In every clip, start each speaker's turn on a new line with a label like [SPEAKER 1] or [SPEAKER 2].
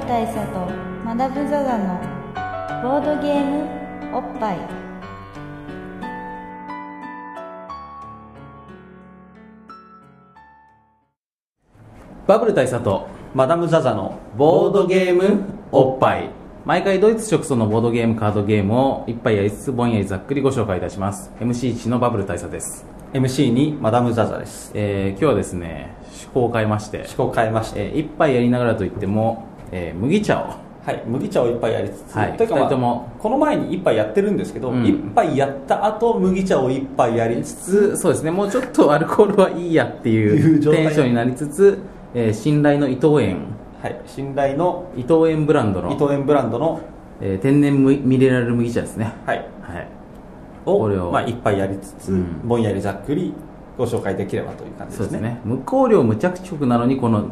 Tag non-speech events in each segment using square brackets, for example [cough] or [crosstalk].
[SPEAKER 1] ル大佐とマダム・ザ・ザのボードゲームおっぱい。
[SPEAKER 2] バブル大佐と
[SPEAKER 3] マダム・ザ・ザの
[SPEAKER 2] ボードゲームおっぱい。毎回ドイツ直送のボードゲームカードゲームを一杯やりつつぼんやりざっくりご紹介いたします。MC1 のバブル大佐です。
[SPEAKER 3] MC にマダム・ザ・ザです。
[SPEAKER 2] えー今日はですね趣向を変えまして。
[SPEAKER 3] 趣向を変えまして、
[SPEAKER 2] えー一杯やりながらといっても、えー麦茶を。
[SPEAKER 3] はい、麦茶を一杯やりつつ、
[SPEAKER 2] はい
[SPEAKER 3] というか、まあ
[SPEAKER 2] とも。
[SPEAKER 3] この前に一杯やってるんですけど、
[SPEAKER 2] うん。
[SPEAKER 3] 一杯やった後麦茶を一杯やりつつ
[SPEAKER 2] つそうですね。もうちょっとアルコールはいいやってい
[SPEAKER 3] いう
[SPEAKER 2] テンションになりつつ、えー信頼の伊藤園。
[SPEAKER 3] はい、信頼の
[SPEAKER 2] 伊藤園ブランドの
[SPEAKER 3] 伊藤園ブランドの、
[SPEAKER 2] えー天然ミミネラル麦茶ですね。
[SPEAKER 3] はい、
[SPEAKER 2] はい。
[SPEAKER 3] を
[SPEAKER 2] これを。
[SPEAKER 3] まあ、一杯やりつつ、
[SPEAKER 2] うん。
[SPEAKER 3] ぼんやりざっくりご紹介できればという感じでね。
[SPEAKER 2] そうですすね無香料無着色なのにこの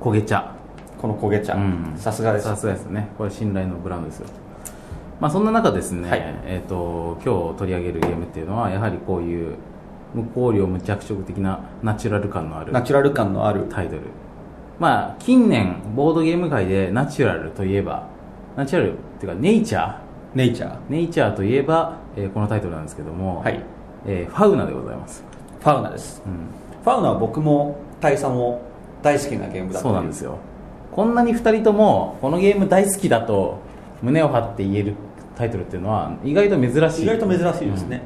[SPEAKER 2] 焦げ茶
[SPEAKER 3] この焦げ茶、
[SPEAKER 2] うん。
[SPEAKER 3] さすがです。
[SPEAKER 2] さすがですね。これ信頼のブランドですよ。まあそんな中ですね、
[SPEAKER 3] はい。
[SPEAKER 2] えっ、と今日取り上げるゲームっていうのはやはりこういう無香料無着色的なナチュラル感のある
[SPEAKER 3] ナチュラル感のある。
[SPEAKER 2] タイトル。まあ近年ボードゲーム界でナチュラルといえばナチュラルっていうかネイチャー。
[SPEAKER 3] ネイチャー。
[SPEAKER 2] ネイチャーといえば、えーこのタイトルなんですけども、
[SPEAKER 3] はい。
[SPEAKER 2] えーファウナでございます、
[SPEAKER 3] ファウナです。
[SPEAKER 2] うん、
[SPEAKER 3] ファウナは僕も大佐も大好きなゲームだと
[SPEAKER 2] そうなんですよこんなに2人ともこのゲーム大好きだと胸を張って言えるタイトルっていうのは意外と珍しい。
[SPEAKER 3] 意外と珍しいですね、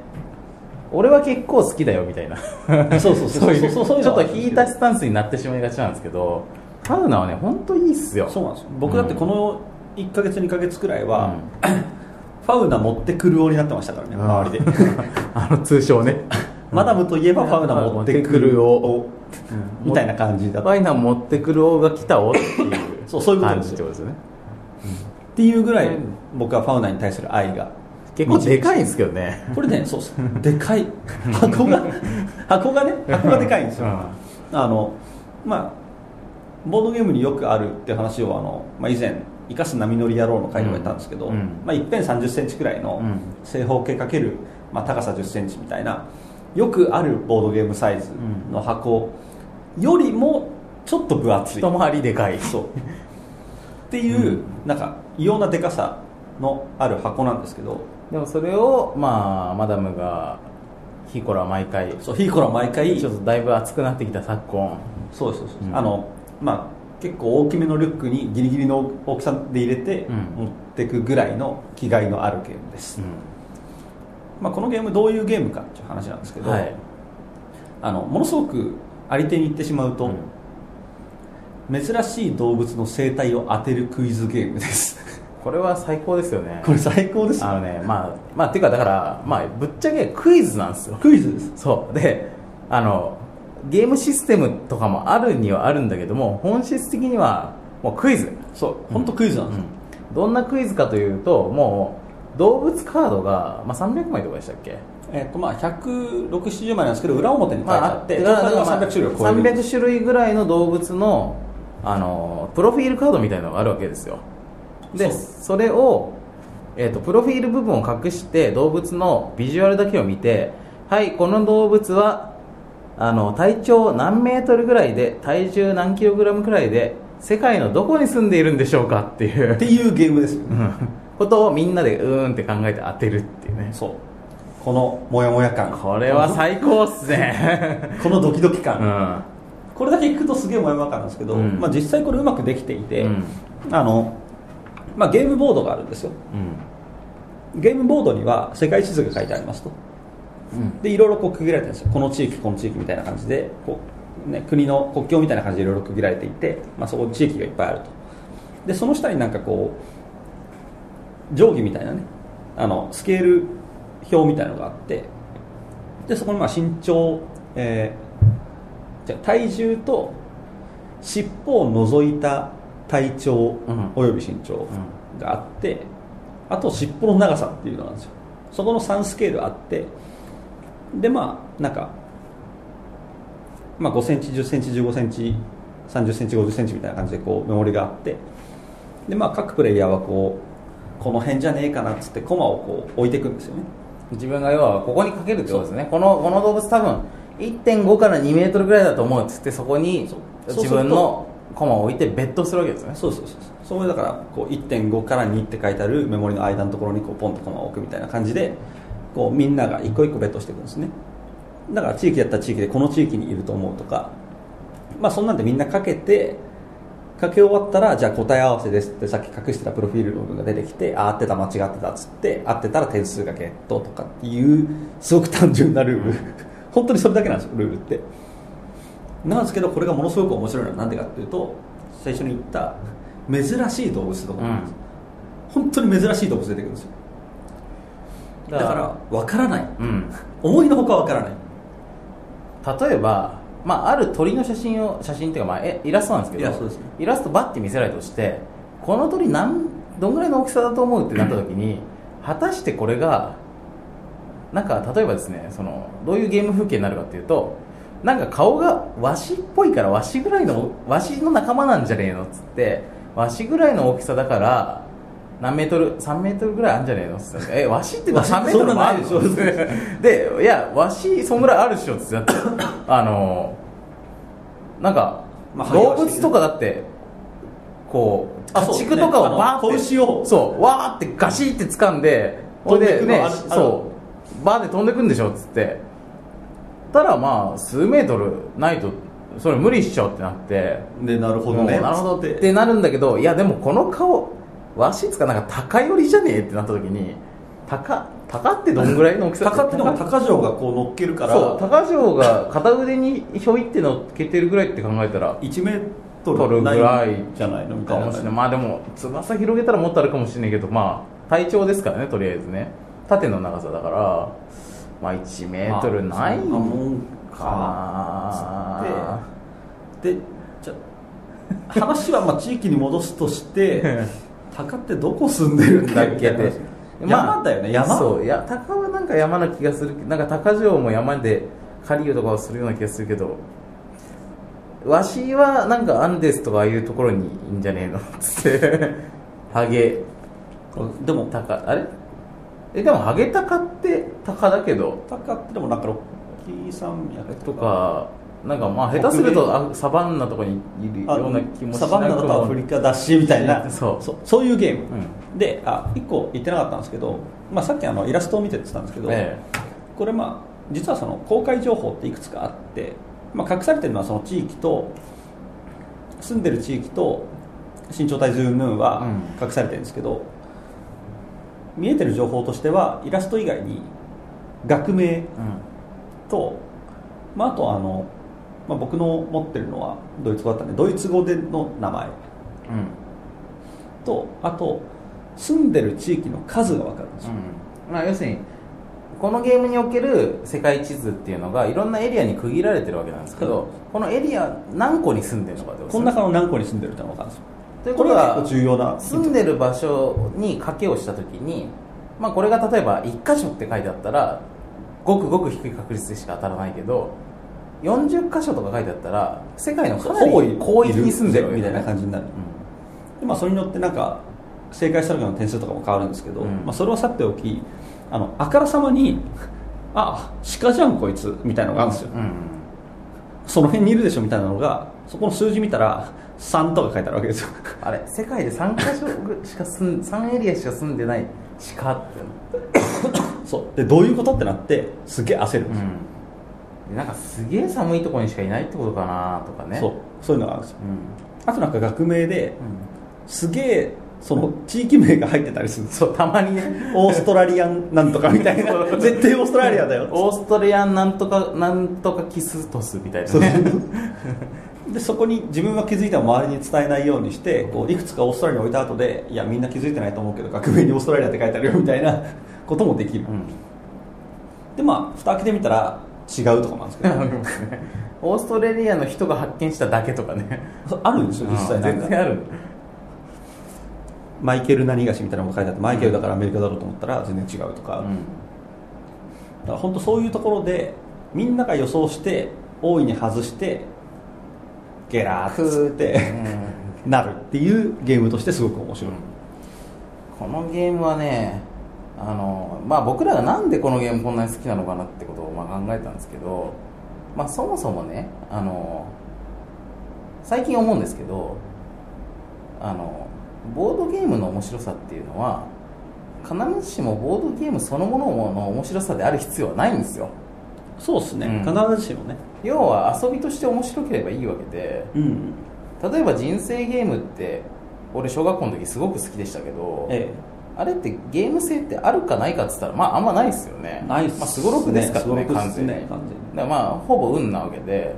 [SPEAKER 2] 俺は結構好きだよみたいな。
[SPEAKER 3] そうそうそう
[SPEAKER 2] そう。[laughs]
[SPEAKER 3] そうそう
[SPEAKER 2] ちょっと引いたスタンスになってしまいがちなんですけどファウナはね本当いいっすよ。
[SPEAKER 3] そうなんですよ。僕だってこの1か月2か月くらいは、[coughs] ファウナ持ってくる王になってましたからね周りで。[laughs]
[SPEAKER 2] あの通称ね。[laughs]
[SPEAKER 3] マダムといえばファウナ持ってくる王みたいな感じだった。
[SPEAKER 2] ファイナ持ってくる王が来たおっていう [laughs]
[SPEAKER 3] そうそういうこと
[SPEAKER 2] 感
[SPEAKER 3] ですよ。
[SPEAKER 2] じってことですよね。
[SPEAKER 3] っていうぐらい僕はファウナに対する愛が
[SPEAKER 2] 結構でかいんですけどね。
[SPEAKER 3] これねそうそう。でかい。箱が [laughs] 箱がね箱がでかいんですよ、あのまあボードゲームによくあるって話をあの、まあ、以前生かす波乗り野郎の回でも言ったんですけど、
[SPEAKER 2] うん。うん。
[SPEAKER 3] まあ、一辺3 0センチくらいの
[SPEAKER 2] うん。
[SPEAKER 3] 正方形かける、まあ、高さ1 0センチみたいなよくあるボードゲームサイズの箱よりもちょっと分厚い。
[SPEAKER 2] 一回りでかい。
[SPEAKER 3] そう。っていう、なんか異様なでかさのある箱なんですけど。
[SPEAKER 2] でもそれをまあマダムがヒコラ毎回
[SPEAKER 3] そうヒーコラ毎回
[SPEAKER 2] ちょっとだいぶ熱くなってきた昨今。
[SPEAKER 3] そうそうです、
[SPEAKER 2] うん。
[SPEAKER 3] あのまあ結構大きめのリュックにギリギリの大きさで入れて
[SPEAKER 2] うん。
[SPEAKER 3] 持ってくぐらいの気概のあるゲームです、まあ、このゲームどういうゲームかっていう話なんですけど、
[SPEAKER 2] はい。
[SPEAKER 3] あのものすごくあり手に言ってしまうと、
[SPEAKER 2] うん。
[SPEAKER 3] 珍しい動物の生態を当てるクイズゲームです。[laughs]
[SPEAKER 2] これは最高ですよね。
[SPEAKER 3] これ最高です
[SPEAKER 2] あのねまあまあっていうかだからまあぶっちゃけクイズなんですよ。
[SPEAKER 3] クイズです。
[SPEAKER 2] そう。であのゲームシステムとかもあるにはあるんだけども本質的にはもうクイズ、
[SPEAKER 3] そう本当クイズなんですよ、
[SPEAKER 2] どんなクイズかというともう動物カードが、まあ、300枚とかでしたっけ？
[SPEAKER 3] えっとまあ16070枚なんですけど裏表に書いてあって、
[SPEAKER 2] まあ
[SPEAKER 3] トータルが300種類を超える。
[SPEAKER 2] 300種類ぐらいの動物のあのプロフィールカードみたいなのがあるわけですよ。で
[SPEAKER 3] そ
[SPEAKER 2] れを、えー、とプロフィール部分を隠して動物のビジュアルだけを見てはいこの動物はあの体長何メートルぐらいで体重何キログラムぐらいで世界のどこに住んでいるんでしょうかっていう。
[SPEAKER 3] っていうゲームです
[SPEAKER 2] ことをみんなでうーんって考えて当てるっていうね。
[SPEAKER 3] そう。このモヤモヤ感。
[SPEAKER 2] これは最高っすね。[laughs]
[SPEAKER 3] このドキドキ感、
[SPEAKER 2] うん。
[SPEAKER 3] これだけ聞くとすげえモヤモヤ感なんですけど、
[SPEAKER 2] うん。
[SPEAKER 3] まあ、実際これうまくできていて、
[SPEAKER 2] うん。
[SPEAKER 3] あのまあ、ゲームボードがあるんですよ。
[SPEAKER 2] うん。
[SPEAKER 3] ゲームボードには世界地図が書いてありますと。
[SPEAKER 2] うん。
[SPEAKER 3] でいろいろこう区切られてるんですよ。この地域この地域みたいな感じでこう、ね、国の国境みたいな感じでいろいろ区切られていて、まあ、そこに地域がいっぱいあると。でその下になんかこう定規みたいなね。あのスケール表みたいなのがあって。でそこにまあ身長、えーじゃあ体重と尻尾を除いた体長
[SPEAKER 2] うん。
[SPEAKER 3] および身長があって、あと尻尾の長さっていうのがあるんですよ。そこの3スケールあってでまあなんか、まあ、5センチ1 0センチ1 5センチ3 0センチ5 0センチみたいな感じでこうメモリがあってで、まあ、各プレイヤーはこうこの辺じゃねえかなっつってコマをこう置いていくんですよね。
[SPEAKER 2] 自分が要はここにかけるってことですね。このこの動物多分1.5から2メートルぐらいだと思うっつってそこに自分のコマを置いてベットするわけですね。
[SPEAKER 3] そうそうそう。そこでだからこう1.5から2って書いてあるメモリの間のところにこうポンとコマを置くみたいな感じでこうみんなが一個一個ベットしていくんですね。だから地域だったら地域でこの地域にいると思うとかまあそんなんでみんなかけてかけ終わったらじゃあ答え合わせですってさっき隠してたプロフィールの部分が出てきてあ合ってた間違ってたっつって合ってたら点数がゲットとかっていうすごく単純なルール。[laughs] 本当にそれだけなんですよルールって。なんですけどこれがものすごく面白いのは何でかっていうと最初に言った珍しい動物とかなんです、本当に珍しい動物出てくるんですよ。だから分からない。
[SPEAKER 2] うん。
[SPEAKER 3] 思いのほか分からない。
[SPEAKER 2] 例えば、まあ、ある鳥の写真を写真っていうか、まあ、えイラストなんですけど
[SPEAKER 3] イラストですね。
[SPEAKER 2] イラストバッて見せられたとしてこの鳥なんどんぐらいの大きさだと思うってなった時に果たしてこれがなんか例えばですねそのどういうゲーム風景になるかっていうとなんか顔がワシっぽいからワシぐらいのワシの仲間なんじゃねえのっつってワシぐらいの大きさだから何メートル3メートルぐらいあるんじゃねえのっつってえワシって
[SPEAKER 3] ワシ
[SPEAKER 2] 3メートルもあるでしょ。でいやわしそんぐらいあるでしょっつって。あのなんか、
[SPEAKER 3] まあ
[SPEAKER 2] 動物とかだってこう家畜とかを
[SPEAKER 3] ね
[SPEAKER 2] バーって、
[SPEAKER 3] あの子牛を。
[SPEAKER 2] そうわーってガシって掴んでほいでねそうバーで飛んでくんでしょっつって。たらまあ数メートルないとそれ無理っしょってなって。
[SPEAKER 3] でなるほどね。
[SPEAKER 2] なるほどっ
[SPEAKER 3] て
[SPEAKER 2] なるんだけどいやでもこの顔わしつかなんか高寄りじゃねえってなった時に高高ってどんぐらいの大きさ
[SPEAKER 3] 高ってのが高城がこう乗っけるから
[SPEAKER 2] そう高城が片腕にひょいって乗っけてるぐらいって考えたら
[SPEAKER 3] 1メート
[SPEAKER 2] 取る
[SPEAKER 3] ル
[SPEAKER 2] ぐらい
[SPEAKER 3] じゃないの？
[SPEAKER 2] かもしれないまあでも翼広げたらもっとあるかもしれないけどまあ体長ですからねとりあえずね。縦の長さだからまあ1メートルないか
[SPEAKER 3] か。
[SPEAKER 2] な
[SPEAKER 3] なでじゃあ話はまあ地域に戻すとして [laughs] 鷹ってどこ住んでるんだっけって。山だよね山？
[SPEAKER 2] そう。いや鷹はなんか山な気がするなんか鷹城も山で狩りとかをするような気がするけどわしはなんかアンデスとかああいうところにいいんじゃねえの？つって。[laughs] ハゲ。
[SPEAKER 3] でも。
[SPEAKER 2] 鷹あれ？えでもハゲタカって鷹だけど。
[SPEAKER 3] 鷹ってでもなんかロッキー山脈
[SPEAKER 2] とかなんかまあ下手するとあサバンナとかにいる
[SPEAKER 3] あ
[SPEAKER 2] ような気もし
[SPEAKER 3] サ
[SPEAKER 2] なくも。
[SPEAKER 3] バンナとかアフリカだしみたいな。
[SPEAKER 2] そう。
[SPEAKER 3] そそういうゲーム、
[SPEAKER 2] う
[SPEAKER 3] であ1個言ってなかったんですけど、まあ、さっきあのイラストを見てって言ったんですけど、
[SPEAKER 2] え
[SPEAKER 3] これまあ実はその公開情報っていくつかあって、まあ、隠されてるのはその地域と住んでる地域と身長体重云々は
[SPEAKER 2] う
[SPEAKER 3] 隠されてるんですけど、見えてる情報としてはイラスト以外に学名
[SPEAKER 2] うん。
[SPEAKER 3] と、まあ、あとあの、まあ、僕の持ってるのはドイツ語だったんでドイツ語での名前。
[SPEAKER 2] うん。
[SPEAKER 3] とあと住んでる地域の数が分かるんですよ、
[SPEAKER 2] うん。まあ、要するにこのゲームにおける世界地図っていうのがいろんなエリアに区切られてるわけなんですけど、
[SPEAKER 3] うん
[SPEAKER 2] このエリア何個に住んでるのかってこ
[SPEAKER 3] の中の何個に住んでるってのが分かるんですよ。
[SPEAKER 2] ということは
[SPEAKER 3] これが結構重要な。
[SPEAKER 2] 住んでる場所に賭けをした時に、まあ、これが例えば1箇所って書いてあったらごくごく低い確率でしか当たらないけど40箇所とか書いてあったら世界のかなり広域に住んでる
[SPEAKER 3] みたいな感じになる、
[SPEAKER 2] う
[SPEAKER 3] でまあ、それによってなんか正解した時の点数とかも変わるんですけど、
[SPEAKER 2] うん。
[SPEAKER 3] まあ、それはさておきあのあからさまにあ鹿じゃんこいつみたいなのがあるんですよ、
[SPEAKER 2] んうん。
[SPEAKER 3] その辺にいるでしょみたいなのがそこの数字見たら3とか書いてあるわけですよ。
[SPEAKER 2] あれ世界で3箇所しか住ん3エリアしか住んでない鹿って
[SPEAKER 3] そう。でどういうことってなってすげえ焦るんですよ、
[SPEAKER 2] うん、なんかすげえ寒いところにしかいないってことかなとかね。
[SPEAKER 3] そうそういうのがあるんですよ。
[SPEAKER 2] うん、
[SPEAKER 3] あとなんか学名で
[SPEAKER 2] うん、
[SPEAKER 3] すげえその地域名が入ってたりする
[SPEAKER 2] そうたまにね。[laughs]
[SPEAKER 3] オーストラリアンなんとかみたいな。絶対オーストラリアだよ。
[SPEAKER 2] オーストラリアンなんとかなんとかキストスみたいなね。
[SPEAKER 3] でそこに自分は気づいても周りに伝えないようにしてこういくつかオーストラリアに置いた後でいやみんな気づいてないと思うけど学名にオーストラリアって書いてあるよみたいなこともできる、
[SPEAKER 2] うん。
[SPEAKER 3] でまあ蓋開けてみたら違うとかもあるんですけど。[laughs]
[SPEAKER 2] オーストラリアの人が発見しただけとかね。[laughs]
[SPEAKER 3] あるんですよ実際なんか。
[SPEAKER 2] 全然ある。
[SPEAKER 3] マイケル何がしみたいなのも書いてあってマイケルだからアメリカだろうと思ったら全然違うとか、だから本当そういうところでみんなが予想して大いに外してゲラーッつってなるっていうゲームとしてすごく面白い、
[SPEAKER 2] このゲームはねあの、まあ、僕らがなんでこのゲームこんなに好きなのかなってことをまあ考えたんですけど、まあ、そもそもねあの最近思うんですけどあのボードゲームの面白さっていうのは必ずしもボードゲームそのものの面白さである必要はないんですよ。
[SPEAKER 3] そうですね、
[SPEAKER 2] うん。
[SPEAKER 3] 必ずしもね。
[SPEAKER 2] 要は遊びとして面白ければいいわけで
[SPEAKER 3] うん
[SPEAKER 2] 例えば人生ゲームって俺小学校の時すごく好きでしたけど、
[SPEAKER 3] え
[SPEAKER 2] あれってゲーム性ってあるかないかって言ったらまああんまないですよね。
[SPEAKER 3] ないっすね。
[SPEAKER 2] まあすごろくですからね
[SPEAKER 3] すごろくっ
[SPEAKER 2] 完全に。
[SPEAKER 3] 完全に。
[SPEAKER 2] だまあほぼ運なわけで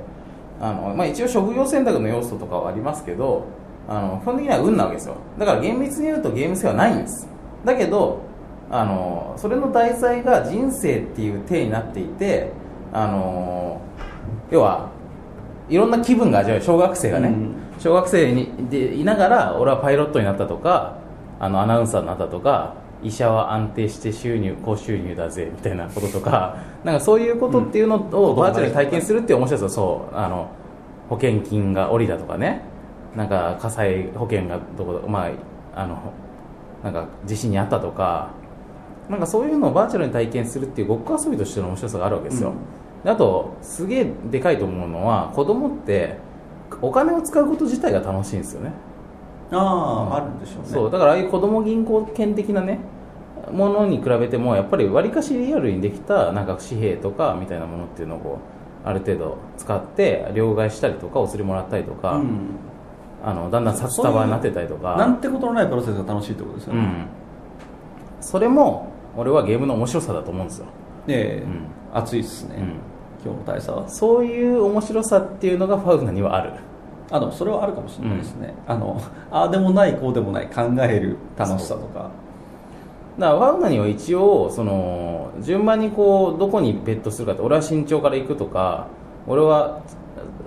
[SPEAKER 2] あの、まあ、一応職業選択の要素とかはありますけどあの基本的には運なわけですよ。だから厳密に言うとゲーム性はないんです。だけどあのそれの題材が人生っていう体になっていてあの要はいろんな気分が味わえる。小学生がね、
[SPEAKER 3] うん。
[SPEAKER 2] 小学生にでいながら俺はパイロットになったとかあのアナウンサーになったとか医者は安定して収入高収入だぜみたいなこととか [laughs] なんかそういうことっていうのをバーチャルに体験するっていう面白さそうあの保険金が下りたとかね。なんか火災保険がどこまああのなんか地震にあったとかなんかそういうのをバーチャルに体験するっていうごっこ遊びとしての面白さがあるわけですよ、であとすげえでかいと思うのは子供ってお金を使うこと自体が楽しいんですよね
[SPEAKER 3] ああ、あるんでしょうね。
[SPEAKER 2] そうだからああいう子供銀行券的なねものに比べてもやっぱりわりかしリアルにできたなんか紙幣とかみたいなものっていうのをこうある程度使って両替したりとかお釣りもらったりとか、
[SPEAKER 3] うん。
[SPEAKER 2] あのだんだん札束になってたりとか。
[SPEAKER 3] なんてことのないプロセスが楽しいってことですよね、
[SPEAKER 2] うん、それも俺はゲームの面白さだと思うんですよ、
[SPEAKER 3] ええ。
[SPEAKER 2] うん。
[SPEAKER 3] 熱いっすね、
[SPEAKER 2] うん。
[SPEAKER 3] 今日の大佐は。
[SPEAKER 2] そういう面白さっていうのがファウナにはある
[SPEAKER 3] あでもそれはあるかもしれないですね、あのああでもないこうでもない考える楽しさとか。
[SPEAKER 2] だからファウナには一応その順番にこうどこにベットするかって俺は身長から行くとか俺は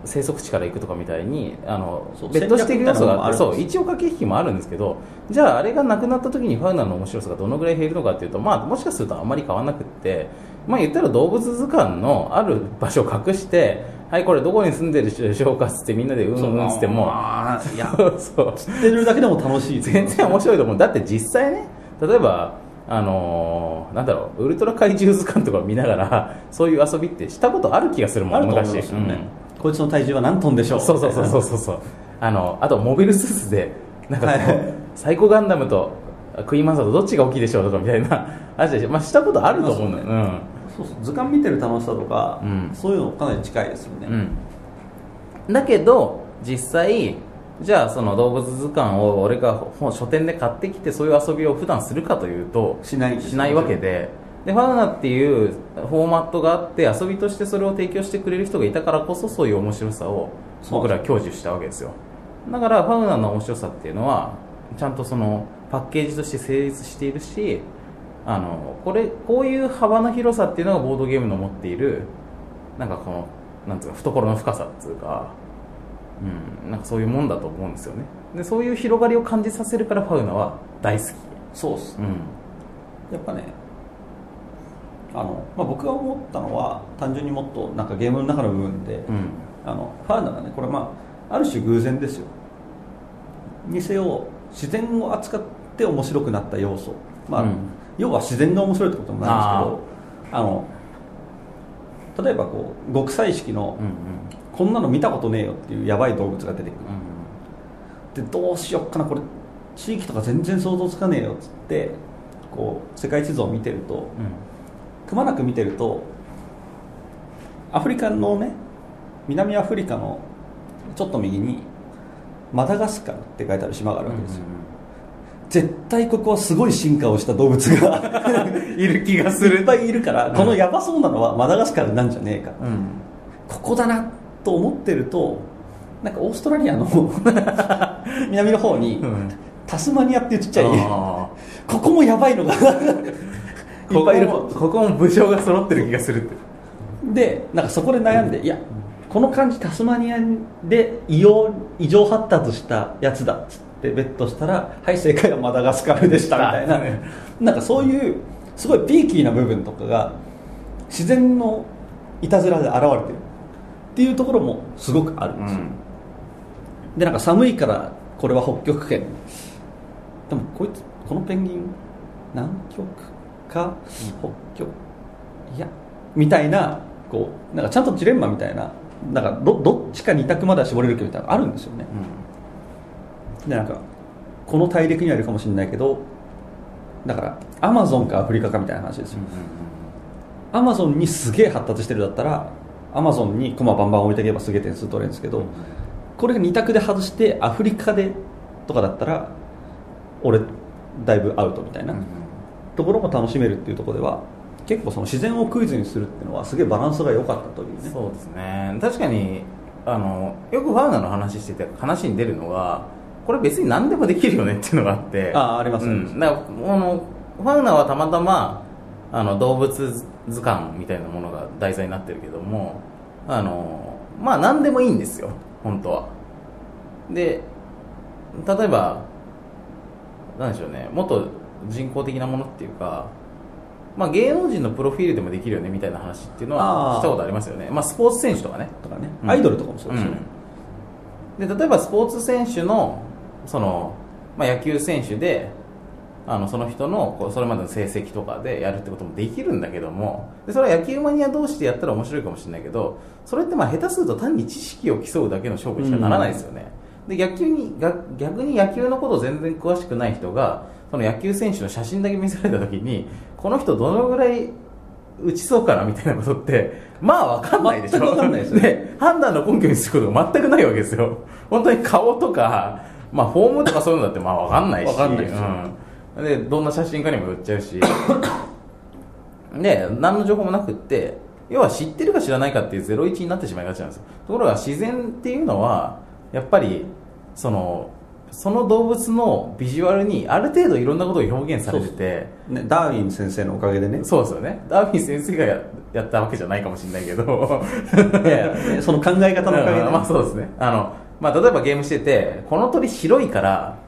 [SPEAKER 2] 生息地から行くとかみたいにあのベットしていく要素があってそう一応駆け引きもあるんですけどじゃああれがなくなった時にファウナの面白さがどのぐらい減るのかっていうと、まあ、もしかするとあんまり変わらなくって、まあ、言ったら動物図鑑のある場所を隠してはいこれどこに住んでるでしょうかっつってみんなでうんうんっつっても
[SPEAKER 3] いや
[SPEAKER 2] そう [laughs]
[SPEAKER 3] 知ってるだけでも楽しい。
[SPEAKER 2] 全然面白いと思う。だって実際ね例えばあのーなんだろうウルトラ怪獣図鑑とか見ながら [laughs] そういう遊びってしたことある気がするもん昔
[SPEAKER 3] ますよね、こいつの体重は何トンでしょう。
[SPEAKER 2] そうそうそうそうそうあのあとモビルスーツでなんか
[SPEAKER 3] はい。
[SPEAKER 2] サイコガンダムとクイーンマンサーとどっちが大きいでしょうとかみたいな話でしょ。まあしたことあると思うのよ、うん
[SPEAKER 3] そうそう図鑑見てる楽しさとか、
[SPEAKER 2] うん。
[SPEAKER 3] そういうのかなり近いですよね、
[SPEAKER 2] うん、だけど実際じゃあその動物図鑑を俺が本書店で買ってきてそういう遊びを普段するかというと
[SPEAKER 3] しない
[SPEAKER 2] しないわけで。でファウナっていうフォーマットがあって遊びとしてそれを提供してくれる人がいたからこそそういう面白さを僕らは享受したわけですよ。だからファウナの面白さっていうのはちゃんとそのパッケージとして成立しているしあのこれこういう幅の広さっていうのがボードゲームの持っているなんかこのなんつうか懐の深さっていうか、うん、なんかそういうもんだと思うんですよね。でそういう広がりを感じさせるからファウナは大好き、
[SPEAKER 3] そうっす。
[SPEAKER 2] うん。
[SPEAKER 3] やっぱねあの、まあ、僕が思ったのは単純にもっとなんかゲームの中の部分で、
[SPEAKER 2] うん。
[SPEAKER 3] あのファウナがねこれまあある種偶然ですよ。にせよ自然を扱って面白くなった要素、まあ
[SPEAKER 2] うん
[SPEAKER 3] 要は自然が面白いってこともないんですけどあの例えばこう極彩色の、
[SPEAKER 2] うん
[SPEAKER 3] こんなの見たことねえよっていうやばい動物が出てくる。
[SPEAKER 2] うん
[SPEAKER 3] でどうしよっかなこれ地域とか全然想像つかねえよっつってこう世界地図を見てるとくまなく見てるとアフリカのね南アフリカのちょっと右にマダガスカルって書いてある島があるわけですよ、絶対ここはすごい進化をした動物が [laughs] いる気がする。いっぱいいるから、このヤバそうなのはマダガスカルなんじゃねえか、
[SPEAKER 2] うん。うん
[SPEAKER 3] ここだなと思ってるとなんかオーストラリアの [laughs] 南の方に、
[SPEAKER 2] うん。
[SPEAKER 3] タスマニアっていうちっちゃい
[SPEAKER 2] あ
[SPEAKER 3] ここもやばいのがいっ
[SPEAKER 2] ー
[SPEAKER 3] ぱいいる。
[SPEAKER 2] ここもここも武将が揃ってる気がするって。
[SPEAKER 3] でなんかそこで悩んで、いやこの感じタスマニアで異様異常発達したやつだっつってベットしたらはい正解はマダガスカルでしたみたいな。[laughs]
[SPEAKER 2] あね。
[SPEAKER 3] なんかそういうすごいピーキーな部分とかが自然のいたずらで現れてる。っていうところもすごくあるんですよ、でなんか寒いからこれは北極圏。でもこいつこのペンギン南極か？北極？いや。みたいなこうなんかちゃんとジレンマみたいななんかどどっちか二択までは絞れるけどみたいなのがあるんですよねでなんかこの大陸にはいるかもしれないけどだからアマゾンかアフリカかみたいな話ですよ、アマゾンにすげえ発達してるだったらアマゾンにコマバンバン置いていけばすげえ点数取れるんですけど、これが2択で外してアフリカでとかだったら俺だいぶアウトみたいなところも楽しめるっていうところでは結構その自然をクイズにするっていうのはすげえバランスが良かったというね。
[SPEAKER 2] そうですね。確かにあのよくファウナの話してて話に出るのがこれ別に何でもできるよねっていうのがあって。
[SPEAKER 3] あありますね。
[SPEAKER 2] うん、だからあのファウナはたまたまあの動物図鑑みたいなものが題材になってるけどもあのまあ何でもいいんですよ。本当は。で例えばなんでしょうね。もっと人工的なものっていうかまあ、芸能人のプロフィールでもできるよねみたいな話っていうのはしたことありますよね。まあ、スポーツ選手とかね。
[SPEAKER 3] とかね、
[SPEAKER 2] うん。
[SPEAKER 3] アイドルとかもそうですよね、
[SPEAKER 2] で例えばスポーツ選手のその、まあ、野球選手であのその人のこうそれまでの成績とかでやるってこともできるんだけどもでそれは野球マニア同士でやったら面白いかもしれないけどそれってまあ下手すると単に知識を競うだけの勝負にしかならないですよね、で逆にが逆に野球のこと全然詳しくない人がその野球選手の写真だけ見せられた時にこの人どのぐらい打ちそうかなみたいなことってまあ分かんないでしょ。
[SPEAKER 3] 全く分かんないですよね。
[SPEAKER 2] で判断の根拠にすることが全くないわけですよ。本当に顔とか、まあ、フォームとかそういうのだってまあ分かんないし。
[SPEAKER 3] 分かんないですよ。
[SPEAKER 2] うん、でどんな写真家にも売っちゃうし。[laughs] で何の情報もなくって要は知ってるか知らないかっていうゼロ一になってしまいがちなんですよ。ところが自然っていうのはやっぱりそのその動物のビジュアルにある程度いろんなことが表現されてて。
[SPEAKER 3] ね、ダーウィン先生のおかげでね。
[SPEAKER 2] そうですよね。ダーウィン先生がややったわけじゃないかもしれないけど。[laughs]
[SPEAKER 3] いやその考え方のおかげで、
[SPEAKER 2] うん。まあそうですね。あの、まあ、例えばゲームしててこの鳥白いから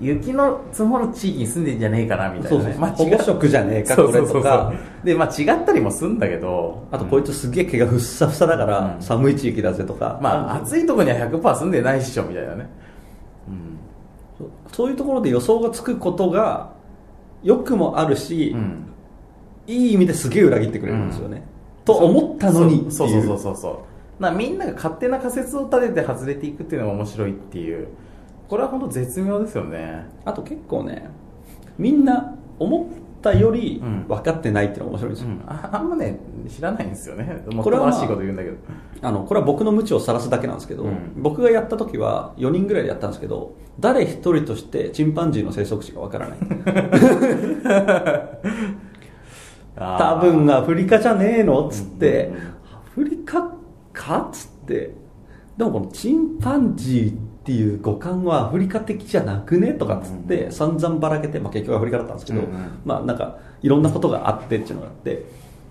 [SPEAKER 2] 雪の積もる地域に住んでんじゃねえかなみたいな、ね、
[SPEAKER 3] そうそう。
[SPEAKER 2] まあ、
[SPEAKER 3] 保護色じゃねえか
[SPEAKER 2] そうそうそう。
[SPEAKER 3] これとか。
[SPEAKER 2] で、まあ、違ったりもするんだけど。
[SPEAKER 3] あとこいつすげえ毛がふっさふさだから、
[SPEAKER 2] うん。
[SPEAKER 3] 寒い地域だぜとか、
[SPEAKER 2] まあ暑いところには100%住んでないっしょみたいなね、うん。
[SPEAKER 3] そういうところで予想がつくことが良くもあるし、
[SPEAKER 2] うん。
[SPEAKER 3] いい意味ですげえ裏切ってくれるんですよね、と思ったのに
[SPEAKER 2] そうそうそうそうそうなみんなが勝手な仮説を立てて外れていくっていうのが面白いっていう。これは本当絶妙ですよね。
[SPEAKER 3] あと結構ねみんな思ったより
[SPEAKER 2] うん。
[SPEAKER 3] 分かってないっていうのが面白いんですよ、
[SPEAKER 2] うん。ああんまね知らないんですよね。もっ
[SPEAKER 3] こと
[SPEAKER 2] しいこと言うんだけど。
[SPEAKER 3] あのこれは僕の無知を晒すだけなんですけど、
[SPEAKER 2] うん。
[SPEAKER 3] 僕がやった時は4人ぐらいでやったんですけど誰一人としてチンパンジーの生息地がわからない。[laughs] 多分アフリカじゃねえのっつって、
[SPEAKER 2] うんうんうん。
[SPEAKER 3] アフリカかっつって。でもこのチンパンジーっていう五感はアフリカ的じゃなくね？とかっつって散々ばらけて、まあ、結局アフリカだったんですけど、
[SPEAKER 2] うんうん。
[SPEAKER 3] まあなんかいろんなことがあってっていうのがあって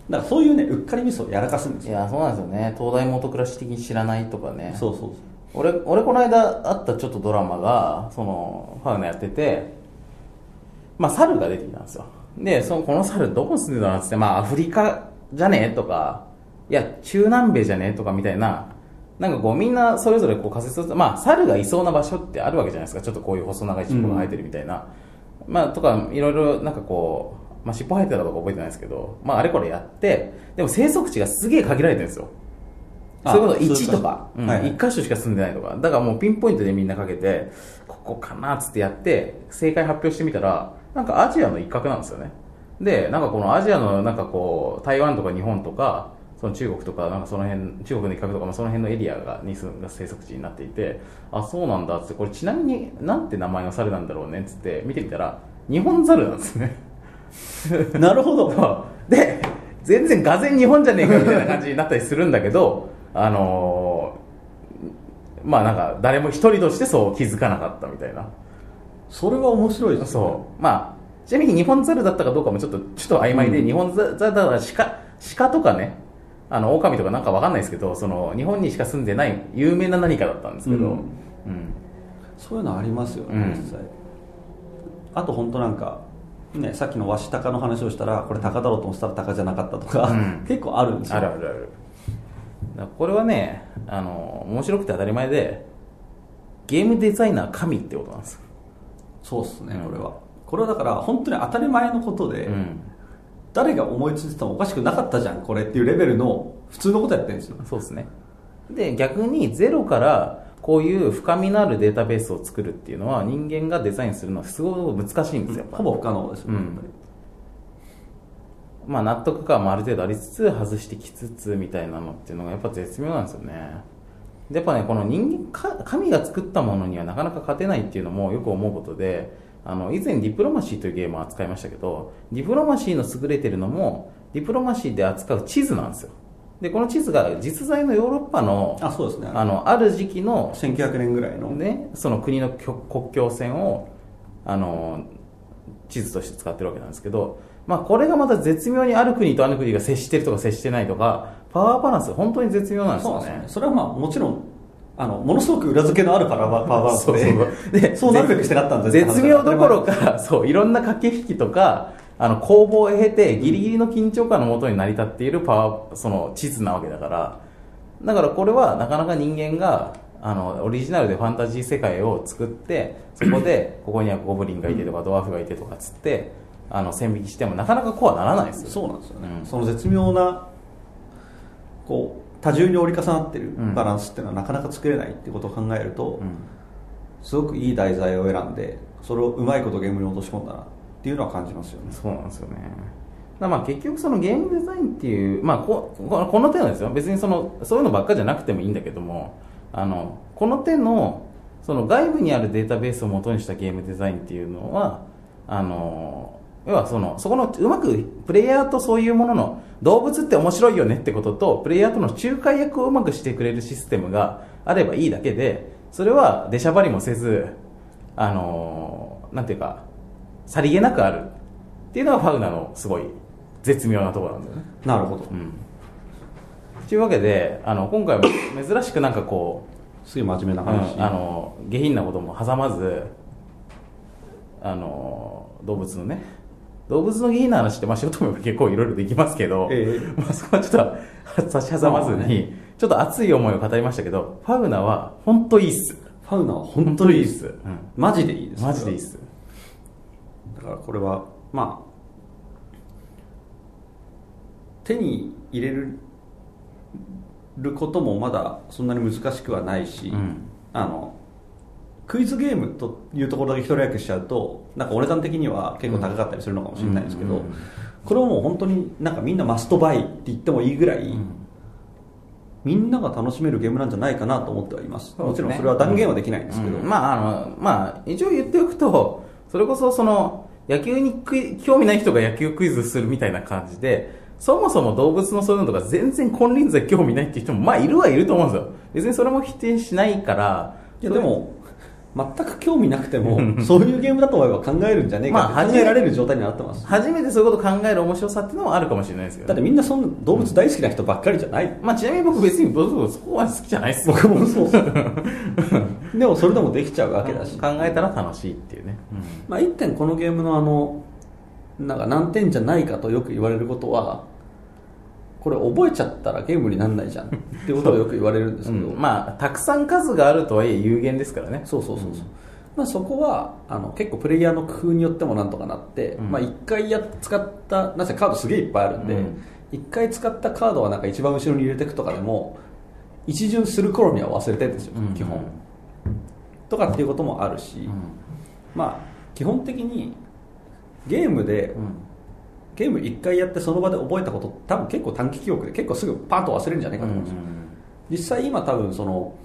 [SPEAKER 3] だからそういうねうっかりミスをやらかすんですよ。
[SPEAKER 2] いやそうなんですよね。東大元暮らし的に知らないとかね。
[SPEAKER 3] そうそう。
[SPEAKER 2] 俺俺この間あったちょっとドラマがそのファウナやっててまあ猿が出てきたんですよ。でそのこの猿どこに住んでたの？っつってまあアフリカじゃね？とかいや中南米じゃね？とかみたいななんかこうみんなそれぞれこう仮説をまあ猿がいそうな場所ってあるわけじゃないですか。ちょっとこういう細長い尻尾が生えてるみたいな、まあとかいろいろなんかこう、まあ、尻尾生えてたかどうか覚えてないですけどまああれこれやってでも生息地がすげえ限られてるんですよ。
[SPEAKER 3] あ
[SPEAKER 2] そういうこと
[SPEAKER 3] そういう
[SPEAKER 2] 1とか、うん
[SPEAKER 3] はいはい。
[SPEAKER 2] 1箇所しか住んでないとか。だからもうピンポイントでみんなかけてここかなっつってやって正解発表してみたらなんかアジアの一角なんですよね。でなんかこのアジアのなんかこう台湾とか日本とかその中国とかなんかその辺中国の一角とか、まあ、その辺のエリアがにが生息地になっていてあそうなんだっつってこれちなみになんて名前の猿なんだろうねっつって見てみたら日本猿なんですね。[laughs]
[SPEAKER 3] なるほど。
[SPEAKER 2] で全然がぜ日本じゃねえかみたいな感じになったりするんだけどあのーまあなんか誰も一人としてそう気づかなかったみたいな。
[SPEAKER 3] それは面白いですね。
[SPEAKER 2] そう。まあちなみに日本猿だったかどうかもちょっとちょっと曖昧で、
[SPEAKER 3] うん。
[SPEAKER 2] 日本猿だから鹿鹿とかねあの狼とかなんかわかんないですけどその日本にしか住んでない有名な何かだったんですけど、
[SPEAKER 3] うん。
[SPEAKER 2] うん。
[SPEAKER 3] そういうのありますよね、
[SPEAKER 2] うん。
[SPEAKER 3] 実際。あと本当なんかねさっきのわし鷹の話をしたらこれ鷹だろうと思ってたら鷹じゃなかったとか、
[SPEAKER 2] うん。[laughs]
[SPEAKER 3] 結構あるんですよ。
[SPEAKER 2] あるあるある。これはねあの面白くて当たり前でゲームデザイナー神ってことなんですよ。
[SPEAKER 3] そうっすね、
[SPEAKER 2] うん
[SPEAKER 3] これは。これはだから本当に当たり前のことで、
[SPEAKER 2] うん
[SPEAKER 3] 誰が思いついててもおかしくなかったじゃんこれっていうレベルの普通のことやってるんですよ。
[SPEAKER 2] そうですね。で逆にゼロからこういう深みのあるデータベースを作るっていうのは人間がデザインするのはすごく難しいんですよ、やっぱ。
[SPEAKER 3] ほぼ不可能ですよね、
[SPEAKER 2] うん。まあ納得感もある程度ありつつ外してきつつみたいなのっていうのがやっぱ絶妙なんですよね。でやっぱねこの人間か神が作ったものにはなかなか勝てないっていうのもよく思うことであの以前 Diplomacy というゲームを扱いましたけど Diplomacy の優れてるのも Diplomacy で扱う地図なんですよ。でこの地図が実在のヨーロッパの
[SPEAKER 3] あそうですね。
[SPEAKER 2] あのある時期の
[SPEAKER 3] 1900年ぐらいの、
[SPEAKER 2] ね、その国の国国境線をあの地図として使ってるわけなんですけど、まあ、これがまた絶妙にある国とある国が接してるとか接してないとかパワーバランス本当に絶妙なんですよね。
[SPEAKER 3] そうですね。それはまあもちろんあのものすごく裏付けのあるパワーパワーバランスで [laughs]
[SPEAKER 2] そうそう。で
[SPEAKER 3] そうなるべくしてなったんです
[SPEAKER 2] 絶妙どころかそういろんな駆け引きとかあの攻防を経てギリギリの緊張感のもとに成り立っているパワーその地図なわけだからだからこれはなかなか人間があのオリジナルでファンタジー世界を作ってそこでここにはゴブリンがいてとかドワーフがいてとかっつってあの線引きしてもなかなかこうはならないですよ
[SPEAKER 3] そうなんですよね、
[SPEAKER 2] うん。
[SPEAKER 3] その絶妙なこう多重に折り重なってるバランスっていうのはなかなか作れないっていうことを考えると、
[SPEAKER 2] うん。
[SPEAKER 3] すごくいい題材を選んでそれをうまいことゲームに落とし込んだなっていうのは感じますよね。
[SPEAKER 2] そうなんですよね。だまあ結局そのゲームデザインっていう、まあ、ここのこの手のですよ。別にそのそういうのばっかじゃなくてもいいんだけどもあのこの手のその外部にあるデータベースを元にしたゲームデザインっていうのはあの要はそのそこのうまくプレイヤーとそういうものの動物って面白いよねってこととプレイヤーとの仲介役をうまくしてくれるシステムがあればいいだけでそれは出しゃばりもせずあのなんていうかさりげなくあるっていうのがファウナのすごい絶妙なところなんだよね。
[SPEAKER 3] なるほど、
[SPEAKER 2] うん。というわけであの今回は珍しくなんかこ
[SPEAKER 3] すげえ真面目な
[SPEAKER 2] う、
[SPEAKER 3] 話、
[SPEAKER 2] うんあの下品なことも挟まずあの動物のね動物の下品な話って、まあ、仕事も結構いろいろできますけど、
[SPEAKER 3] ええ。
[SPEAKER 2] まあ、そこはちょっと差し挟まずに、
[SPEAKER 3] まあね。
[SPEAKER 2] ちょっと熱い思いを語りましたけどファウナは本当いいっす。
[SPEAKER 3] ファウナは本当にいいです。
[SPEAKER 2] 本当にいいっす。うん。
[SPEAKER 3] マジでいいです。
[SPEAKER 2] マジでいいっす。
[SPEAKER 3] だからこれはまあ手に入れるることもまだそんなに難しくはないし、
[SPEAKER 2] うん。
[SPEAKER 3] あのクイズゲームというところだけ一人役しちゃうとなんかお値段的には結構高かったりするのかもしれないですけど、
[SPEAKER 2] うん。うんうん
[SPEAKER 3] これはもう本当になんかみんなマストバイって言ってもいいぐらい、みんなが楽しめるゲームなんじゃないかなと思ってはいます。
[SPEAKER 2] ね。
[SPEAKER 3] もちろんそれは断言はできないんですけど、
[SPEAKER 2] うん。まああのまあ一応言っておくとそれこそその野球に興味ない人が野球クイズするみたいな感じでそもそも動物のそういうのとか全然金輪際興味ないっていう人もまあいるはいると思うんですよ。別にそれも否定しないから
[SPEAKER 3] いやでも全く興味なくてもそういうゲームだと思えば考えるんじゃねえかって考
[SPEAKER 2] まあ初め
[SPEAKER 3] えられる状態になってます、
[SPEAKER 2] 初めてそういうこと考える面白さっていうのもあるかもしれないですけど。
[SPEAKER 3] だってみんなそんな動物大好きな人ばっかりじゃない、
[SPEAKER 2] まあちなみに僕別に動物そこは好きじゃないです。よ
[SPEAKER 3] 僕も。そう [laughs] でもそれでもできちゃうわけだし、
[SPEAKER 2] 考えたら楽しいっていうね、
[SPEAKER 3] まあ、1点このゲームのあのなんか難点じゃないかとよく言われることはこれ覚えちゃったらゲームにならないじゃん。っていうことをよく言われるんですけど、
[SPEAKER 2] うん。まあたくさん数があるとはいえ有限ですからね。
[SPEAKER 3] そうそうそうそう、まあ、そこはあの結構プレイヤーの工夫によってもなんとかなって、
[SPEAKER 2] うん。
[SPEAKER 3] まあ、1回や使ったなぜカードすげえいっぱいあるんで、
[SPEAKER 2] うん。
[SPEAKER 3] 1回使ったカードはなんか一番後ろに入れていくとかでも一巡する頃には忘れてるんですよ、
[SPEAKER 2] うん。
[SPEAKER 3] 基本。とかっていうこともあるし、
[SPEAKER 2] うん。
[SPEAKER 3] まあ基本的にゲームで、
[SPEAKER 2] うん
[SPEAKER 3] ゲーム1回やってその場で覚えたこと多分結構短期記憶で結構すぐパンと忘れるんじゃないかと思うんですよ、実際今多分その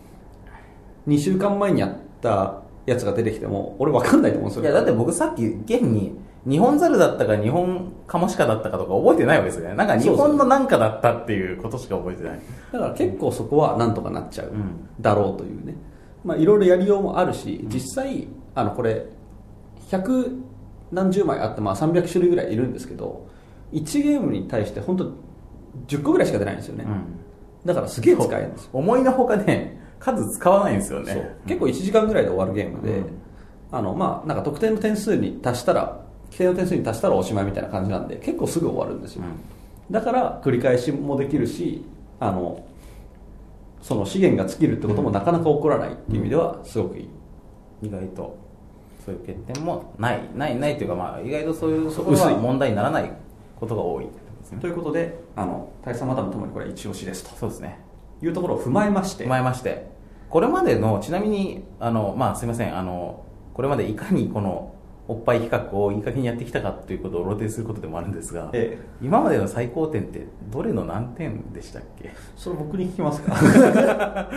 [SPEAKER 3] 2週間前にやったやつが出てきても俺分かんないと思うんですよ。
[SPEAKER 2] いやだって僕さっき現に日本猿だったか日本カモシカだったかとか覚えてないわけですよね。なんか日本のなんかだったっていうことしか覚えてない。
[SPEAKER 3] だから結構そこはなんとかなっちゃう
[SPEAKER 2] うん。
[SPEAKER 3] だろうというね、まあ、いろいろやりようもあるし実際あのこれ100何十枚あってまあ300種類ぐらいいるんですけど1ゲームに対して本当10個ぐらいしか出ないんですよね、だからすげえ使えるんですよ。
[SPEAKER 2] 思いのほかね数使わないんですよね。
[SPEAKER 3] 結構1時間ぐらいで終わるゲームで、
[SPEAKER 2] うん。
[SPEAKER 3] あのまあ、なんか特定の点数に達したら規定の点数に達したらおしまいみたいな感じなんで結構すぐ終わるんですよ、だから繰り返しもできるしあのその資源が尽きるってこともなかなか起こらないっていう意味ではすごくいい、
[SPEAKER 2] 意外とそういう欠点もないないないというかまあ意外とそういうとこは問題にならないことが多い。ね
[SPEAKER 3] ということであの大佐マダムともにこれは一押しですと。
[SPEAKER 2] そうですね。
[SPEAKER 3] いうところを踏まえまして。
[SPEAKER 2] 踏まえまして。これまでのちなみにあのまあすいません。あのこれまでいかにこのおっぱい企画をいい加減にやってきたかということを露呈することでもあるんですが、
[SPEAKER 3] ええ。
[SPEAKER 2] 今までの最高点ってどれの何点でしたっけ？
[SPEAKER 3] それ僕に聞きますか？[laughs]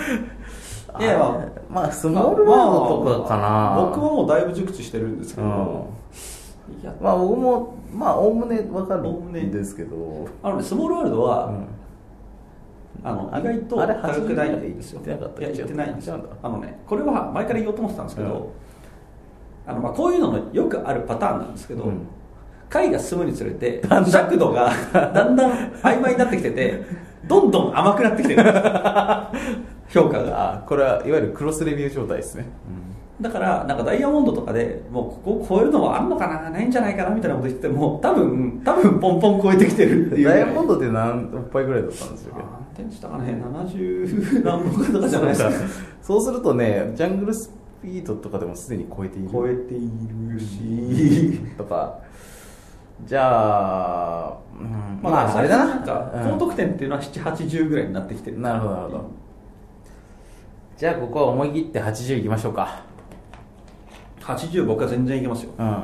[SPEAKER 3] い
[SPEAKER 2] い
[SPEAKER 3] や
[SPEAKER 2] やまあスモールワールドとかかな、
[SPEAKER 3] 僕はもうだいぶ熟知してるんですけど、
[SPEAKER 2] うん。
[SPEAKER 3] いや。
[SPEAKER 2] まあ僕もまあおおむねわかるんですけど、
[SPEAKER 3] あのねスモールワールドは、
[SPEAKER 2] うん。
[SPEAKER 3] あの意外と
[SPEAKER 2] あれ
[SPEAKER 3] 高くないんですよ。
[SPEAKER 2] 言ってなかった
[SPEAKER 3] いや言ってないんですよ。あのねこれは前から言おうと思ってたんですけど、
[SPEAKER 2] うん。
[SPEAKER 3] あのまあこういうののよくあるパターンなんですけど、
[SPEAKER 2] うん。
[SPEAKER 3] 回が進むにつれて尺度がだんだん曖昧になってきてて [laughs] どんどん甘くなってきてる。[laughs] 評価が
[SPEAKER 2] あこれはいわゆるクロスレビュー状態ですね、
[SPEAKER 3] だからなんかダイヤモンドとかでもうここ超えるのはあんのかなないんじゃないかなみたいなこと言ってても多分多分ポンポン超えてきてるっていう。
[SPEAKER 2] ダイヤモンドって何おっぱいぐらいだったんですよ。
[SPEAKER 3] 何点したかね70何本とかじゃないですか。[laughs]
[SPEAKER 2] そうするとねジャングルスピードとかでもすでに超えている。
[SPEAKER 3] 超えているし。[laughs]
[SPEAKER 2] とかじゃあ、うん、
[SPEAKER 3] まあ、あれだな。なんか
[SPEAKER 2] うん。
[SPEAKER 3] 高得点っていうのは780ぐらいになってきてる。
[SPEAKER 2] なるほどなるほど。じゃあここは思い切って80いきましょうか。
[SPEAKER 3] 80僕は全然いけますよ。
[SPEAKER 2] うん。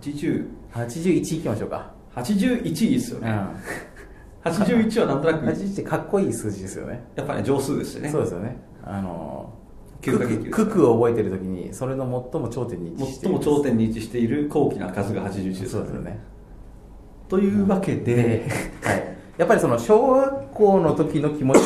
[SPEAKER 3] 80
[SPEAKER 2] 81いきましょうか。
[SPEAKER 3] 81いいですよね、
[SPEAKER 2] うん。[laughs]
[SPEAKER 3] 81はなんとなく。
[SPEAKER 2] 81ってかっこいい数字ですよね。
[SPEAKER 3] やっぱね上数ですよね。
[SPEAKER 2] そうですよね。あの
[SPEAKER 3] 9かけ9
[SPEAKER 2] 九九を覚えてる時にそれの最も頂点に位置している
[SPEAKER 3] 最も頂点に位置している高貴な数が81です
[SPEAKER 2] そう。ですよね
[SPEAKER 3] という。わけで、
[SPEAKER 2] で、はい、やっぱりその小学校の時の気持ちを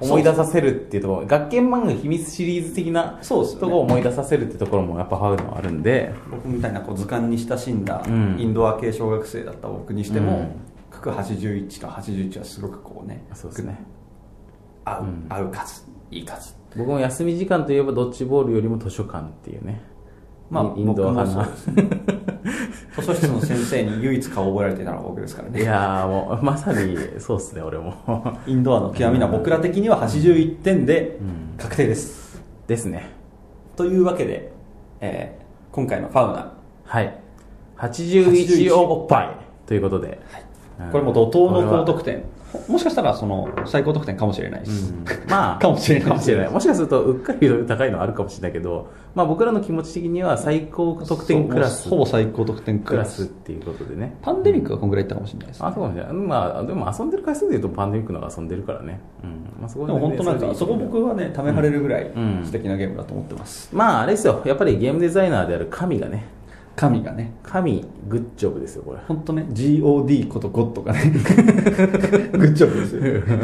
[SPEAKER 2] 思い出させるっていう。ところ学研漫画秘密シリーズ的なところを思い出させるってところもやっぱハウのあるんで
[SPEAKER 3] 僕みたいなこう。図鑑に親しんだ
[SPEAKER 2] う。ん
[SPEAKER 3] インドア系小学生だった僕にしても、
[SPEAKER 2] う。ん
[SPEAKER 3] 九九81と81はすごくこう。ね
[SPEAKER 2] そう。ですね
[SPEAKER 3] 合う、
[SPEAKER 2] う。ん
[SPEAKER 3] 合う。数いい数
[SPEAKER 2] 僕も休み時間といえばドッジボールよりも図書館っていうね。
[SPEAKER 3] まあ
[SPEAKER 2] インドア派な [laughs]
[SPEAKER 3] 図書室の先生に唯一顔を覚えられていたのは僕ですから
[SPEAKER 2] い
[SPEAKER 3] ね
[SPEAKER 2] やーもうまさにそうっすね俺も。[laughs]
[SPEAKER 3] インドアの極みな僕ら的には81点で
[SPEAKER 2] うん。
[SPEAKER 3] 確定です、
[SPEAKER 2] ですね。
[SPEAKER 3] というわけで、えー今回のファウナ。
[SPEAKER 2] はい。81おっぱいということで、うん
[SPEAKER 3] これも怒涛の高得点もしかしたらその最高得点かもしれないです、
[SPEAKER 2] まあ、[laughs]
[SPEAKER 3] かもしれない
[SPEAKER 2] かもしれない。もしかすると、うっかり高いのはあるかもしれないけど、まあ僕らの気持ち的には最高得点クラス。
[SPEAKER 3] ほぼ最高得点ク
[SPEAKER 2] クラ
[SPEAKER 3] ラス
[SPEAKER 2] スっていうことでね。
[SPEAKER 3] パンデミックがこんぐらいいったかもしれないです、
[SPEAKER 2] あ、そうかもしれない。まあ、でも遊んでる回数で言うとパンデミックの方が遊んでるからね。うん。まあそこ
[SPEAKER 3] でも本当なんかそこ僕はねためはれるぐらい
[SPEAKER 2] うん
[SPEAKER 3] 素敵なゲームだと思ってます、
[SPEAKER 2] まああれですよ。やっぱりゲームデザイナーである神がね、
[SPEAKER 3] 神がね。
[SPEAKER 2] 神、グッジョブですよ、これ。
[SPEAKER 3] 本当ね。GOD ことゴッドがね。[laughs] グッジョブですよ。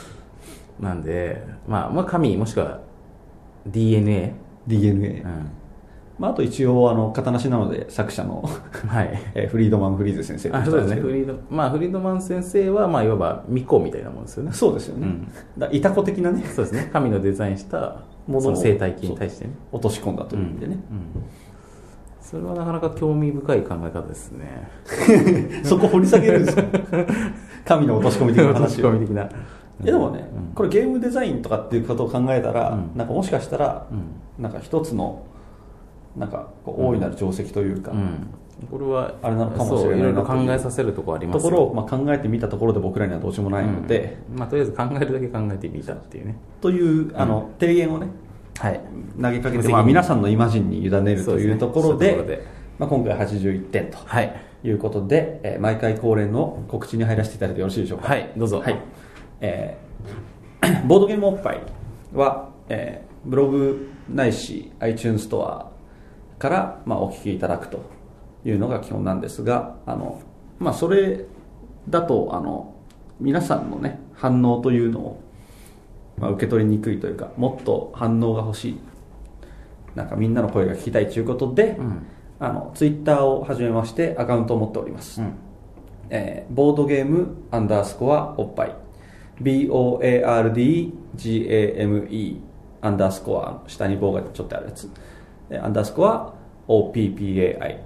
[SPEAKER 3] [laughs]
[SPEAKER 2] なんで、まあ、まあ神、もしくは DNA。
[SPEAKER 3] DNA、
[SPEAKER 2] うん。
[SPEAKER 3] まあ、あと一応あの型なしなので作者の、[laughs]
[SPEAKER 2] はい。
[SPEAKER 3] えーフリードマン・フリーゼ先生
[SPEAKER 2] あそうですね。フリード、まあフリードマン先生は、まあいわば巫女みたいなもんですよね。
[SPEAKER 3] そうですよね、
[SPEAKER 2] うん。
[SPEAKER 3] だいたこ的なね。
[SPEAKER 2] そうですね。神のデザインした
[SPEAKER 3] もの
[SPEAKER 2] の生態系に対してね。
[SPEAKER 3] 落とし込んだという意味でね、
[SPEAKER 2] うんそれはなかなか興味深い考え方ですね。[laughs]
[SPEAKER 3] そこ掘り下げるんですか？[laughs] 神の落とし込み的な話を。
[SPEAKER 2] 込み的な。い
[SPEAKER 3] やでもね、
[SPEAKER 2] うん。
[SPEAKER 3] これゲームデザインとかっていうことを考えたら、
[SPEAKER 2] うん。
[SPEAKER 3] なんかもしかしたら、
[SPEAKER 2] うん。
[SPEAKER 3] なんか一つのなんかこう大いなる定石というか、
[SPEAKER 2] うん。これは
[SPEAKER 3] あれなのかもしれない
[SPEAKER 2] いろいろ考えさせるところあります。
[SPEAKER 3] ところを、まあ、考えてみたところで僕らにはどうしようもないので、
[SPEAKER 2] うん。まあとりあえず考えるだけ考えてみたっていうね。
[SPEAKER 3] というあの、提言をね
[SPEAKER 2] はい。
[SPEAKER 3] 投げかけて、まあ、皆さんのイマジンに委ねるというところで
[SPEAKER 2] そういうところで
[SPEAKER 3] まあ、今回81点と
[SPEAKER 2] はい。
[SPEAKER 3] いうことで、えー毎回恒例の告知に入らせていただいてよろしいでしょうか？
[SPEAKER 2] はいどうぞ。
[SPEAKER 3] はい。えー [coughs] ボードゲームおっぱいは、えーブログないし iTunes ストアから、まあ、お聞きいただくというのが基本なんですがあの、まあ、それだとあの皆さんのね反応というのを、まあ、受け取りにくいというかもっと反応が欲しい。なんかみんなの声が聞きたいということで、
[SPEAKER 2] うん。
[SPEAKER 3] あのツイッターを始めましてアカウントを持っております、
[SPEAKER 2] うん。
[SPEAKER 3] えーボードゲームアンダースコアおっぱい。BOARDGAME アンダースコア下に棒がちょっとあるやつ。でアンダースコア OPPAI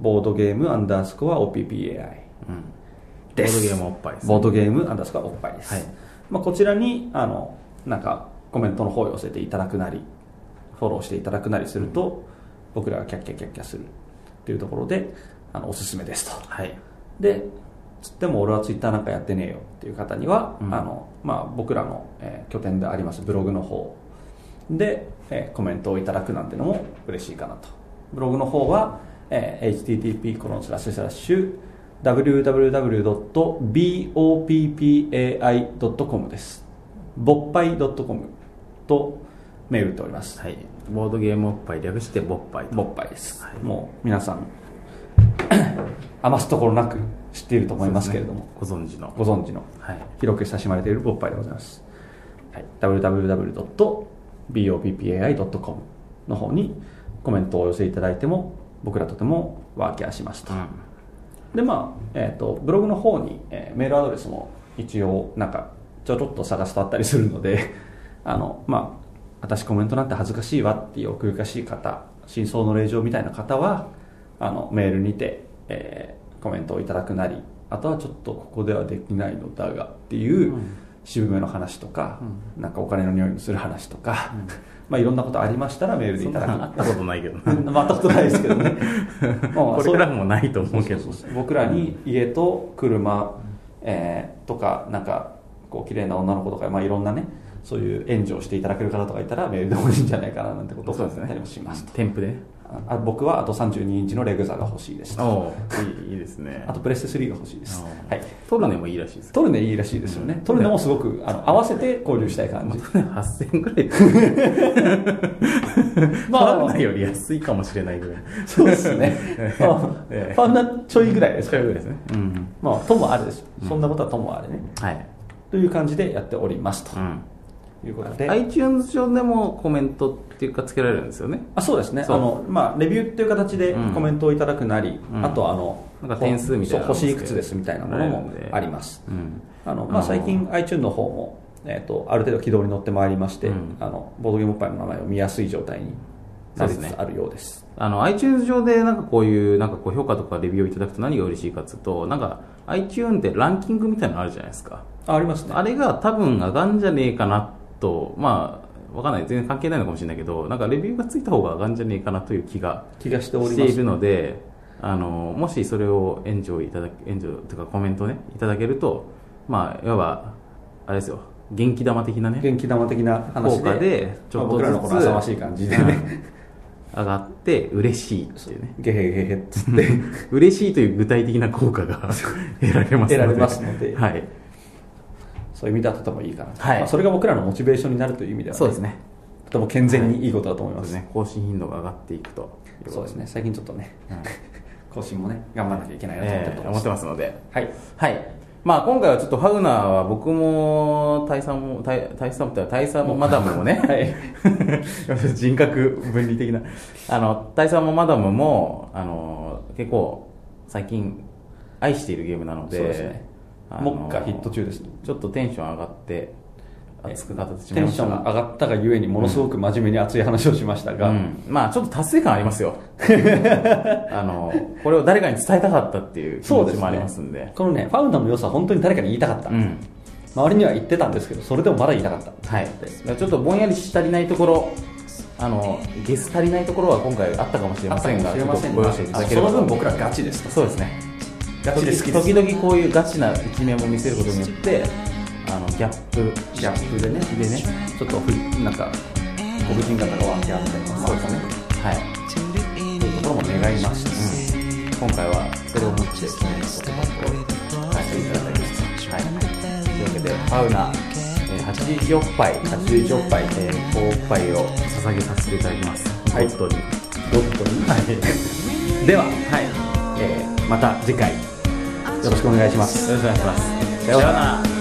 [SPEAKER 3] ボードゲームアンダースコア OPPAI
[SPEAKER 2] うん。ボードゲームおっぱいですね。
[SPEAKER 3] ボードゲームアンダースコアおっぱいです、
[SPEAKER 2] はい
[SPEAKER 3] まあ、こちらにあのなんかコメントの方を寄せていただくなりフォローしていただくなりすると僕らがキャッキャキャッキャするっていうところであのおすすめですと。
[SPEAKER 2] はい。
[SPEAKER 3] でつっても俺はツイッターなんかやってねえよっていう方には、
[SPEAKER 2] うん。
[SPEAKER 3] あのまあ、僕らの、えー拠点でありますブログの方で、えーコメントをいただくなんてのも嬉しいかなと。ブログの方は、えー http コロンスラッシュスラッシュ www.boppai.com です。ぼっぱい .com とメール打っております、
[SPEAKER 2] はい。ボードゲームおっぱい略してぼっぱいと。
[SPEAKER 3] ぼっぱいです、
[SPEAKER 2] はい。
[SPEAKER 3] もう皆さん [coughs] 余すところなく知っていると思いますけれども、
[SPEAKER 2] ご存知の。
[SPEAKER 3] ご存知の。
[SPEAKER 2] はい。
[SPEAKER 3] 広く親しまれているボッパイでございます、はい、www.boppai.com の方にコメントをお寄せいただいても僕らとてもワーキャーしますと、
[SPEAKER 2] うん
[SPEAKER 3] でまあ、えー、とブログの方に、えーメールアドレスも一応なんかちょろっと探すとあったりするので [laughs] あのまあ私コメントなんて恥ずかしいわっていう奥ゆかしい方真相の令状みたいな方はあのメールにて、えーコメントをいただくなりあとはちょっとここではできないのだがっていう、
[SPEAKER 2] うん。
[SPEAKER 3] 渋めの話とか、なんかお金の匂いのする話とか、まあいろんなことありましたらメールでいただく。
[SPEAKER 2] そんなあったことないけどな
[SPEAKER 3] まあ、会ったことないですけどね。[laughs] まあ
[SPEAKER 2] これからもないと思うけど。
[SPEAKER 3] 僕らに家と車、えーとかなんかこう綺麗な女の子とか、まあ、いろんなねそういう援助をしていただける方とかいたらメールでもいいんじゃないかななんてことを考えたりもしますと
[SPEAKER 2] 添付で？ね
[SPEAKER 3] ああ僕はあと32インチのレグザが欲しいです。と
[SPEAKER 2] おおいいいいですね。[laughs]
[SPEAKER 3] あとプレステ3が欲しいです。はい。
[SPEAKER 2] トルネもいいらしいです
[SPEAKER 3] トルネいいらしいですよね、
[SPEAKER 2] うん。
[SPEAKER 3] トルネもすごくあの合わせて交流したい感じ。[laughs]
[SPEAKER 2] 8000円ぐらい。[laughs]
[SPEAKER 3] まあ。
[SPEAKER 2] ファウナより安いかもしれないぐらい。
[SPEAKER 3] そうですね。まあ
[SPEAKER 2] ええ。
[SPEAKER 3] ファンナちょいぐらいです
[SPEAKER 2] それぐらいですね。うん
[SPEAKER 3] まあともあれです。そんなことはともあれね、
[SPEAKER 2] はい
[SPEAKER 3] という感じでやっておりますと。
[SPEAKER 2] うん。
[SPEAKER 3] いうことで、
[SPEAKER 2] iTunes 上でもコメントっていうかつけられるんですよね。
[SPEAKER 3] あそうですね。あの、まあ、レビューっていう形で
[SPEAKER 2] うん。
[SPEAKER 3] コメントをいただくなり、
[SPEAKER 2] うん。
[SPEAKER 3] あとあの
[SPEAKER 2] なんか点数みたいな
[SPEAKER 3] 星いくつですみたいなものもあります。
[SPEAKER 2] うん
[SPEAKER 3] あの、まあ、最近 iTunes の方も、えー、とある程度軌道に乗ってまいりまして、
[SPEAKER 2] うん。
[SPEAKER 3] あのボードゲームおっぱいの名前を見やすい状態になりつ
[SPEAKER 2] そうですね
[SPEAKER 3] つあるようです。
[SPEAKER 2] あの iTunes 上でなんかこういうなんかこう評価とかレビューをいただくと何が嬉しいかっていうとなんか iTunes でランキングみたいなのあるじゃないですか
[SPEAKER 3] あありますね。
[SPEAKER 2] あれが多分上がんじゃねえかなとまあわかんない。全然関係ないのかもしれないけどなんかレビューがついた方が上がんじゃねえかなという気が
[SPEAKER 3] 気がしております。
[SPEAKER 2] しているのであのもしそれを援助いただ援助というかコメントねいただけるとまあいわばあれですよ。元気玉的なね
[SPEAKER 3] 元気玉的な話で
[SPEAKER 2] 効果でちょっとずつ
[SPEAKER 3] まあ僕らのこの浅ましい感じでね、
[SPEAKER 2] 上がって嬉しいっていうね。
[SPEAKER 3] ゲヘゲヘっつって。[laughs]
[SPEAKER 2] 嬉しいという具体的な効果が [laughs] 得られますので。
[SPEAKER 3] 得られますので。
[SPEAKER 2] はい、
[SPEAKER 3] そういう意味ではとてもいいかなと、
[SPEAKER 2] はい。
[SPEAKER 3] まあ、それが僕らのモチベーションになるという意味では、
[SPEAKER 2] そうですね。
[SPEAKER 3] とても健全にいいことだと思います、
[SPEAKER 2] そうですね。更新頻度が上がっていくという
[SPEAKER 3] そうですね。最近ちょっとね
[SPEAKER 2] はい。
[SPEAKER 3] 更新もね頑張らなきゃいけないなと思って
[SPEAKER 2] えー思ってますので。
[SPEAKER 3] はい。
[SPEAKER 2] はい。まあ今回はちょっとファウナーは僕も大佐も大大佐も大佐もマダムもね、[laughs]
[SPEAKER 3] はい。[laughs]
[SPEAKER 2] 人格分離的な。あの大佐もマダムもあの結構最近愛しているゲームなので
[SPEAKER 3] そうですね
[SPEAKER 2] あの
[SPEAKER 3] 目下ヒット中ですね
[SPEAKER 2] ちょっとテンション上がって熱く語ってしま
[SPEAKER 3] テンシ
[SPEAKER 2] いましたが。
[SPEAKER 3] ョン上がったがゆえにものすごく真面目に熱い話をしましたが、
[SPEAKER 2] うん、まあちょっと達成感ありますよ。[laughs] あのこれを誰かに伝えたかったっていう気
[SPEAKER 3] そうですね
[SPEAKER 2] 持ちもありますんで。
[SPEAKER 3] このねファウナーの良さは本当に誰かに言いたかった、
[SPEAKER 2] うん。
[SPEAKER 3] 周りには言ってたんですけどそれでもまだ言いたかった。
[SPEAKER 2] はい、ちょっとぼんやりし足りないところあのゲス足りないところは今回あったかもしれませんがご容赦いただければ
[SPEAKER 3] その分僕らガチですと。
[SPEAKER 2] そうですね
[SPEAKER 3] ガチで好きです。
[SPEAKER 2] 時々こういうガチな一面も見せることによってあのギャップ
[SPEAKER 3] ギャップでね。
[SPEAKER 2] でね
[SPEAKER 3] ちょっとふりなんかご婦人方が分け合ったりとか
[SPEAKER 2] そうですね。はい。
[SPEAKER 3] そういうところも願いました、
[SPEAKER 2] 今回はそれをもって記念の言葉を返していただきました、はい、というわけでファウナ、えー、81おっぱい81おっぱい、えー、おっぱいを捧げさせていただきます。
[SPEAKER 3] はい。
[SPEAKER 2] ゴッドに。
[SPEAKER 3] ドットに？
[SPEAKER 2] はい。[laughs]
[SPEAKER 3] では、はい。えーまた次回よろしくお願いします。
[SPEAKER 2] よろしくお願いします。さようなら